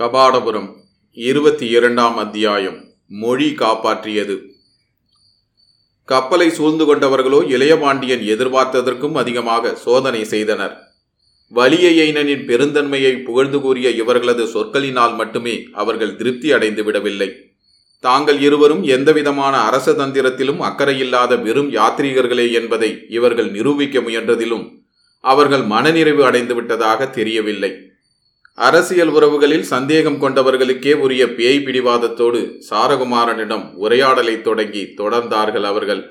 கபாடபுரம் இருபத்தி இரண்டாம் அத்தியாயம் மொழி காப்பாற்றியது. கப்பலை சூழ்ந்து கொண்டவர்களோ இளையபாண்டியன் எதிர்பார்த்ததற்கும் அதிகமாக சோதனை செய்தனர். வலியையனின் பெருந்தன்மையை புகழ்ந்து கூறிய இவர்களது சொற்களினால் மட்டுமே அவர்கள் திருப்தி அடைந்து விடவில்லை. தாங்கள் இருவரும் எந்தவிதமான அரச தந்திரத்திலும் அக்கறையில்லாத வெறும் யாத்ரீகர்களே என்பதை இவர்கள் நிரூபிக்க முயன்றதிலும் அவர்கள் மனநிறைவு அடைந்து விட்டதாக தெரியவில்லை. அரசியல் உறவுகளில் சந்தேகம் கொண்டவர்களுக்கே உரிய பேய் பிடிவாதத்தோடு சாரகுமாரனிடம் உரையாடலை தொடங்கி தொடர்ந்தார்கள் அவர்கள்.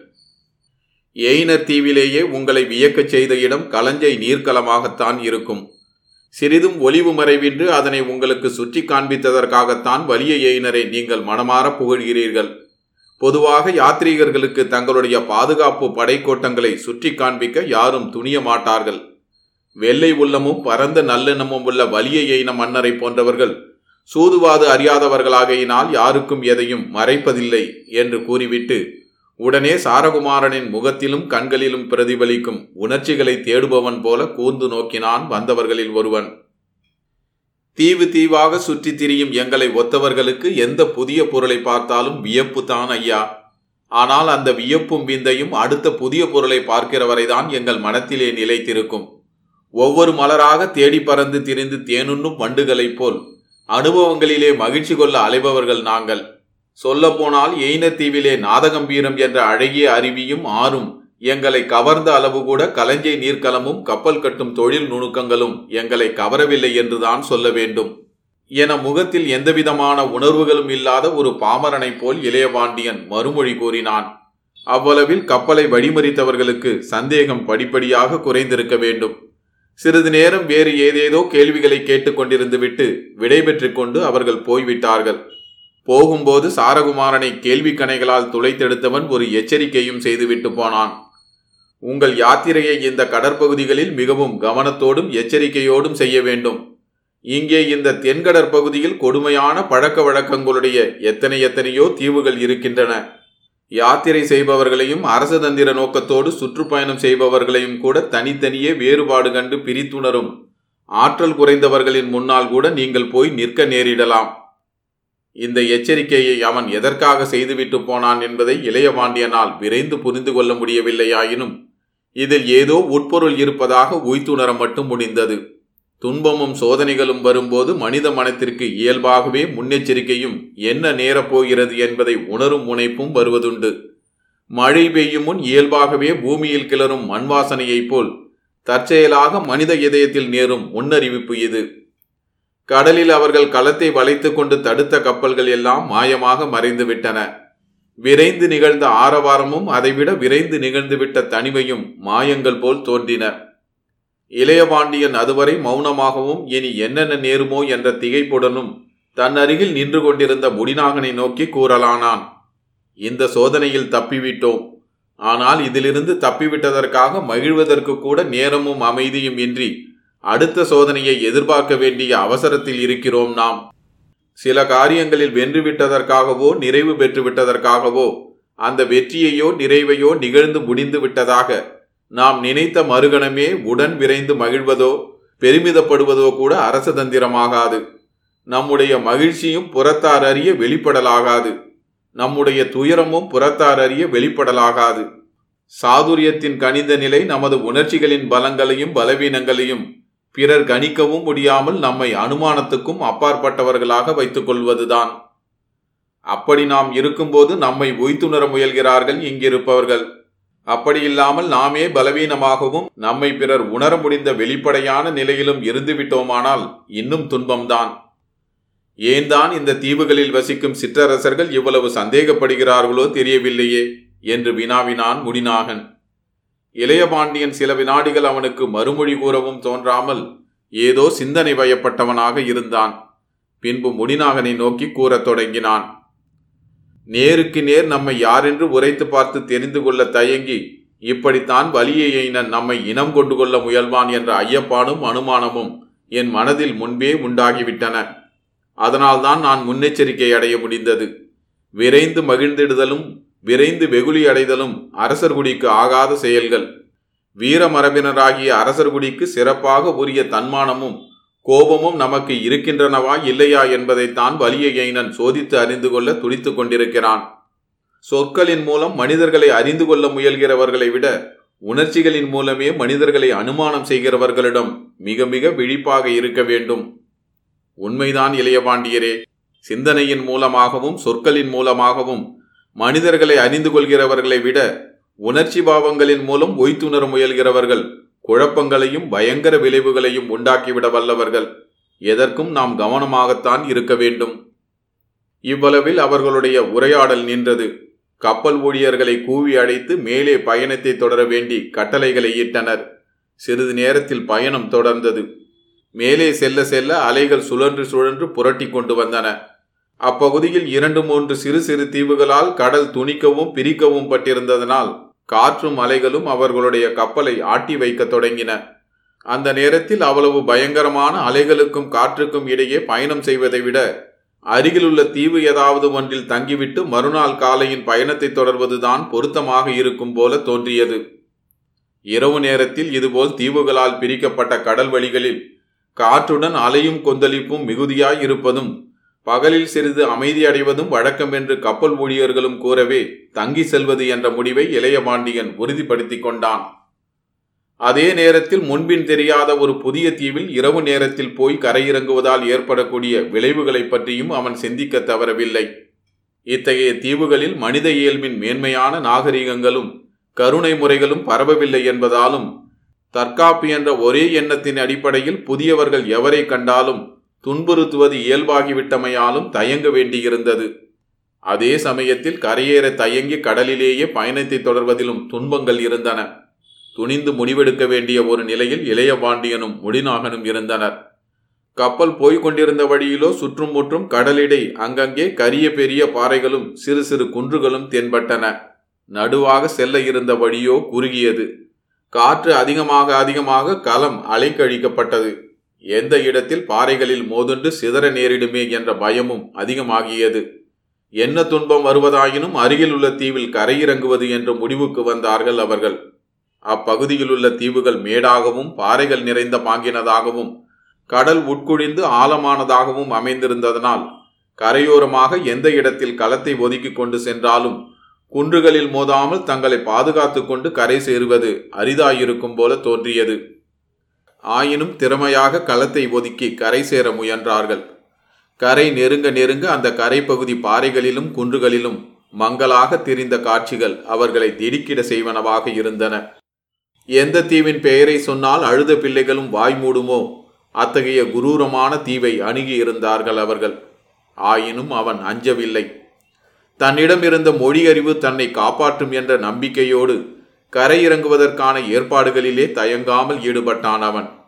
எயினர் தீவிலேயே உங்களை வியக்கச் செய்த இடம் களஞ்சை நீர்க்கலமாகத்தான் இருக்கும். சிறிதும் ஒளிவு மறைவின்றி அதனை உங்களுக்கு சுற்றி காண்பித்ததற்காகத்தான் வலிய எயினரை நீங்கள் மனமாற புகழ்கிறீர்கள். பொதுவாக யாத்ரீகர்களுக்கு தங்களுடைய பாதுகாப்பு படைக்கோட்டங்களை சுற்றி காண்பிக்க யாரும் துணிய மாட்டார்கள் வெள்ளை உள்ளமும் பரந்த நல்லெண்ணமும் உள்ள வலிய எயின மன்னரை போன்றவர்கள் சூதுவாது அறியாதவர்களாகையினால் யாருக்கும் எதையும் மறைப்பதில்லை என்று கூறிவிட்டு உடனே சாரகுமாரனின் முகத்திலும் கண்களிலும் பிரதிபலிக்கும் உணர்ச்சிகளை தேடுபவன் போல கூர்ந்து நோக்கினான் வந்தவர்களில் ஒருவன். தீவு தீவாக சுற்றித் திரியும் எங்களை ஒத்தவர்களுக்கு எந்த புதிய பொருளை பார்த்தாலும் வியப்பு தான் ஐயா. ஆனால் அந்த வியப்பும் விந்தையும் அடுத்த புதிய பொருளை பார்க்கிற வரைதான் எங்கள் மனத்திலே நிலைத்திருக்கும். ஒவ்வொரு மலராக தேடி பறந்து திரிந்து தேனுண்ணும் வண்டுகளைப் போல் அனுபவங்களிலே மகிழ்ச்சி கொள்ள அலைபவர்கள் நாங்கள். சொல்லப்போனால் எய்னத்தீவிலே நாதகம்பீரம் என்ற அழகிய அருவியும் ஆறும் எங்களை கவர்ந்த அளவு கூட கலஞ்சை நீர்க்கலமும் கப்பல் கட்டும் தொழில் நுணுக்கங்களும் எங்களை கவரவில்லை என்றுதான் சொல்ல வேண்டும். என முகத்தில் எந்தவிதமான உணர்வுகளும் இல்லாத ஒரு பாமரனைப் போல் இளையபாண்டியன் மறுமொழி கூறினான். அவ்வளவில் கப்பலை வழிமறித்தவர்களுக்கு சந்தேகம் படிப்படியாக குறைந்திருக்க வேண்டும். சிறிது நேரம் வேறு ஏதேதோ கேள்விகளை கேட்டுக்கொண்டிருந்து விட்டு கொண்டு அவர்கள் போய்விட்டார்கள். போகும்போது சாரகுமாரனை கேள்வி கணைகளால் துளைத்தெடுத்தவன் ஒரு எச்சரிக்கையும் செய்துவிட்டு போனான். உங்கள் யாத்திரையை இந்த கடற்பகுதிகளில் மிகவும் கவனத்தோடும் எச்சரிக்கையோடும் செய்ய வேண்டும். இங்கே இந்த தென்கடற்பகுதியில் கொடுமையான பழக்க வழக்கங்களுடைய எத்தனை எத்தனையோ தீவுகள் இருக்கின்றன. யாத்திரை செய்பவர்களையும் அரசதந்திர நோக்கத்தோடு சுற்றுப்பயணம் செய்பவர்களையும் கூட தனித்தனியே வேறுபாடு கண்டு பிரித்துணரும். ஆற்றல் குறைந்தவர்களின் முன்னால் கூட நீங்கள் போய் நிற்க நேரிடலாம். இந்த எச்சரிக்கையை அவன் எதற்காக செய்துவிட்டு போனான் என்பதை இளையபாண்டியனால் விரைந்து புரிந்து கொள்ள முடியவில்லையாயினும் இதில் ஏதோ உட்பொருள் இருப்பதாக உய்த்துணர மட்டும் முடிந்தது. துன்பமும் சோதனைகளும் வரும்போது மனித மனத்திற்கு இயல்பாகவே முன்னெச்சரிக்கையும் என்ன நேரப்போகிறது என்பதை உணரும் முனைப்பும் வருவதுண்டு. மழை பெய்யும் முன் இயல்பாகவே பூமியில் கிளறும் மண் வாசனையைப் போல் தற்செயலாக மனித இதயத்தில் நேரும் முன்னறிவிப்பு இது. கடலில் அவர்கள் களத்தை வளைத்து கொண்டு தடுத்த கப்பல்கள் எல்லாம் மாயமாக மறைந்துவிட்டன. விரைந்து நிகழ்ந்த ஆரவாரமும் அதைவிட விரைந்து நிகழ்ந்துவிட்ட தனிமையும் மாயங்கள் போல் தோன்றின. இளையபாண்டியன் அதுவரை மௌனமாகவும் இனி என்னென்ன நேருமோ என்ற திகைப்புடனும் தன் அருகில் நின்று கொண்டிருந்த முடிநாகனை நோக்கி கூறலானான். இந்த சோதனையில் தப்பிவிட்டோம். ஆனால் இதிலிருந்து தப்பிவிட்டதற்காக மகிழ்வதற்கு கூட நேரமும் அமைதியும் இன்றி அடுத்த சோதனையை எதிர்பார்க்க வேண்டிய அவசரத்தில் இருக்கிறோம் நாம். சில காரியங்களில் வென்றுவிட்டதற்காகவோ நிறைவு பெற்றுவிட்டதற்காகவோ அந்த வெற்றியையோ நிறைவையோ நிகழ்ந்து முடிந்து விட்டதாக நாம் நினைத்த மறுகணமே உடன் விரைந்து மகிழ்வதோ பெருமிதப்படுவதோ கூட அரசதந்திரமாகாது நம்முடைய மகிழ்ச்சியும் புறத்தார் அறிய வெளிப்படலாகாது. நம்முடைய துயரமும் புறத்தார் அறிய வெளிப்படலாகாது. சாதுரியத்தின் கணித நிலை நமது உணர்ச்சிகளின் பலங்களையும் பலவீனங்களையும் பிறர் கணிக்கவும் முடியாமல் நம்மை அனுமானத்துக்கும் அப்பாற்பட்டவர்களாக வைத்துக் கொள்வதுதான். அப்படி நாம் இருக்கும்போது நம்மை உய்த்துணர முயல்கிறார்கள் இங்கிருப்பவர்கள். அப்படியில்லாமல் நாமே பலவீனமாகவும் நம்மை பிறர் உணர முடிந்த வெளிப்படையான நிலையிலும் இருந்துவிட்டோமானால் இன்னும் துன்பம்தான். ஏன்தான் இந்த தீவுகளில் வசிக்கும் சிற்றரசர்கள் இவ்வளவு சந்தேகப்படுகிறார்களோ தெரியவில்லையே என்று வினாவினான் முடிநாகன். இளையபாண்டியன் சில வினாடிகள் அவனுக்கு மறுமொழி கூறவும் தோன்றாமல் ஏதோ சிந்தனை வயப்பட்டவனாக இருந்தான். பின்பு முடிநாகனை நோக்கி கூறத் தொடங்கினான். நேருக்கு நேர் நம்மை யாரென்று உரைத்து பார்த்து தெரிந்து கொள்ள தயங்கி இப்படித்தான் வலியையினன் நம்மை இனம் கொண்டு கொள்ள முயல்வான் என்ற ஐயப்பாடும் அனுமானமும் என் மனதில் முன்பே உண்டாகிவிட்டன. அதனால்தான் நான் முன்னெச்சரிக்கை அடைய முடிந்தது. விரைந்து மகிழ்ந்திடுதலும் விரைந்து வெகுளி அடைதலும் அரசர்குடிக்கு ஆகாத செயல்கள். வீரமரபினராகிய அரசர்குடிக்கு சிறப்பாக உரிய தன்மானமும் கோபமும் நமக்கு இருக்கின்றனவா இல்லையா என்பதைத்தான் வலியையைனன் சோதித்து அறிந்து கொள்ள துடித்துக் கொண்டிருக்கிறான். சொற்களின் மூலம் மனிதர்களை அறிந்து கொள்ள முயல்கிறவர்களை விட உணர்ச்சிகளின் மூலமே மனிதர்களை அனுமானம் செய்கிறவர்களிடம் மிக மிக விழிப்பாக இருக்க வேண்டும். உண்மைதான் இளையபாண்டியரே சிந்தனையின் மூலமாகவும் சொற்களின் மூலமாகவும் மனிதர்களை அறிந்து கொள்கிறவர்களை விட உணர்ச்சி பாவங்களின் மூலம் ஒய்த்துணர முயல்கிறவர்கள் குழப்பங்களையும் பயங்கர விளைவுகளையும் உண்டாக்கிவிட வல்லவர்கள். எதற்கும் நாம் கவனமாகத்தான் இருக்க வேண்டும். இவ்வளவில் அவர்களுடைய உரையாடல் நின்றது. கப்பல் ஊழியர்களை கூவி அழைத்து மேலே பயணத்தை தொடர வேண்டி கட்டளைகளை இட்டனர். சிறிது நேரத்தில் பயணம் தொடர்ந்தது. மேலே செல்ல செல்ல அலைகள் சுழன்று சுழன்று புரட்டி கொண்டு வந்தன. அப்பகுதியில் இரண்டு மூன்று சிறு சிறு தீவுகளால் கடல் துணிக்கவும் பிரிக்கவும் பட்டிருந்ததனால் காற்றும் அலைகளும் அவர்களுடைய கப்பலை ஆட்டி வைக்க தொடங்கின. அந்த நேரத்தில் அவ்வளவு பயங்கரமான அலைகளுக்கும் காற்றுக்கும் இடையே பயணம் செய்வதை விட அருகிலுள்ள தீவு ஏதாவது ஒன்றில் தங்கிவிட்டு மறுநாள் காலையின் பயணத்தை தொடர்வதுதான் பொருத்தமாக இருக்கும் போல தோன்றியது. இரவு நேரத்தில் இதுபோல் தீவுகளால் பிரிக்கப்பட்ட கடல் வழிகளில் காற்றுடன் அலையும் கொந்தளிப்பும் மிகுதியாய் இருப்பதும் பகலில் சிறிது அமைதி அடைவதும் வழக்கம் என்று கப்பல் ஊழியர்களும் கூறவே தங்கி செல்வது என்ற முடிவை இளையபாண்டியன் உறுதிப்படுத்தி கொண்டான். அதே நேரத்தில் முன்பின் தெரியாத ஒரு புதிய தீவில் இரவு நேரத்தில் போய் கரையிறங்குவதால் ஏற்படக்கூடிய விளைவுகளை பற்றியும் அவன் சிந்திக்க தவறவில்லை. இத்தகைய தீவுகளில் மனித இயல்பின் மேன்மையான நாகரிகங்களும் கருணை முறைகளும் பரவவில்லை என்பதாலும் தற்காப்பு என்ற ஒரே எண்ணத்தின் அடிப்படையில் புதியவர்கள் எவரை கண்டாலும் துன்புறுத்துவது இயல்பாகிவிட்டமையாலும் தயங்க வேண்டியிருந்தது. அதே சமயத்தில் கரையேற தயங்கி கடலிலேயே பயணத்தை தொடர்வதிலும் துன்பங்கள் இருந்தன. துணிந்து முடிவெடுக்க வேண்டிய ஒரு நிலையில் இளையபாண்டியனும் முடிநாகனும் இருந்தனர். கப்பல் போய்க் கொண்டிருந்த வழியிலோ சுற்றும் முற்றும் கடலிடை அங்கங்கே கரிய பெரிய பாறைகளும் சிறு சிறு குன்றுகளும் தென்பட்டன. நடுவாக செல்ல இருந்த வழியோ குறுகியது. காற்று அதிகமாக அதிகமாக களம் அலைக்கழிக்கப்பட்டது. எந்த இடத்தில் பாறைகளில் மோதுண்டு சிதற நேரிடுமே என்ற பயமும் அதிகமாகியது. என்ன துன்பம் வருவதாயினும் அருகில் உள்ள தீவில் கரையிறங்குவது என்ற முடிவுக்கு வந்தார்கள் அவர்கள். அப்பகுதியில் உள்ள தீவுகள் மேடாகவும் பாறைகள் நிறைந்த பாங்கினதாகவும் கடல் உட்குழிந்து ஆழமானதாகவும் அமைந்திருந்ததனால் கரையோரமாக எந்த இடத்தில் களத்தை ஒதுக்கி கொண்டு சென்றாலும் குன்றுகளில் மோதாமல் தங்களை பாதுகாத்து கொண்டு கரை சேருவது அரிதாயிருக்கும் போல தோன்றியது. ஆயினும் திறமையாக களத்தை ஒதுக்கி கரை சேர முயன்றார்கள். கரை நெருங்க நெருங்க அந்த கரைப்பகுதி பாறைகளிலும் குன்றுகளிலும் மங்களாக தெரிந்த காட்சிகள் அவர்களை திடுக்கிட செய்வனவாக இருந்தன. எந்த தீவின் பெயரை சொன்னால் அழுத பிள்ளைகளும் வாய் மூடுமோ? அத்தகைய குரூரமான தீவை அணுகி இருந்தார்கள் அவர்கள். ஆயினும் அவன் அஞ்சவில்லை. தன்னிடம் இருந்த மொழி அறிவு தன்னை காப்பாற்றும் என்ற நம்பிக்கையோடு கரையிறங்குவதற்கான ஏற்பாடுகளிலே தயங்காமல் ஈடுபட்டான் அவன்.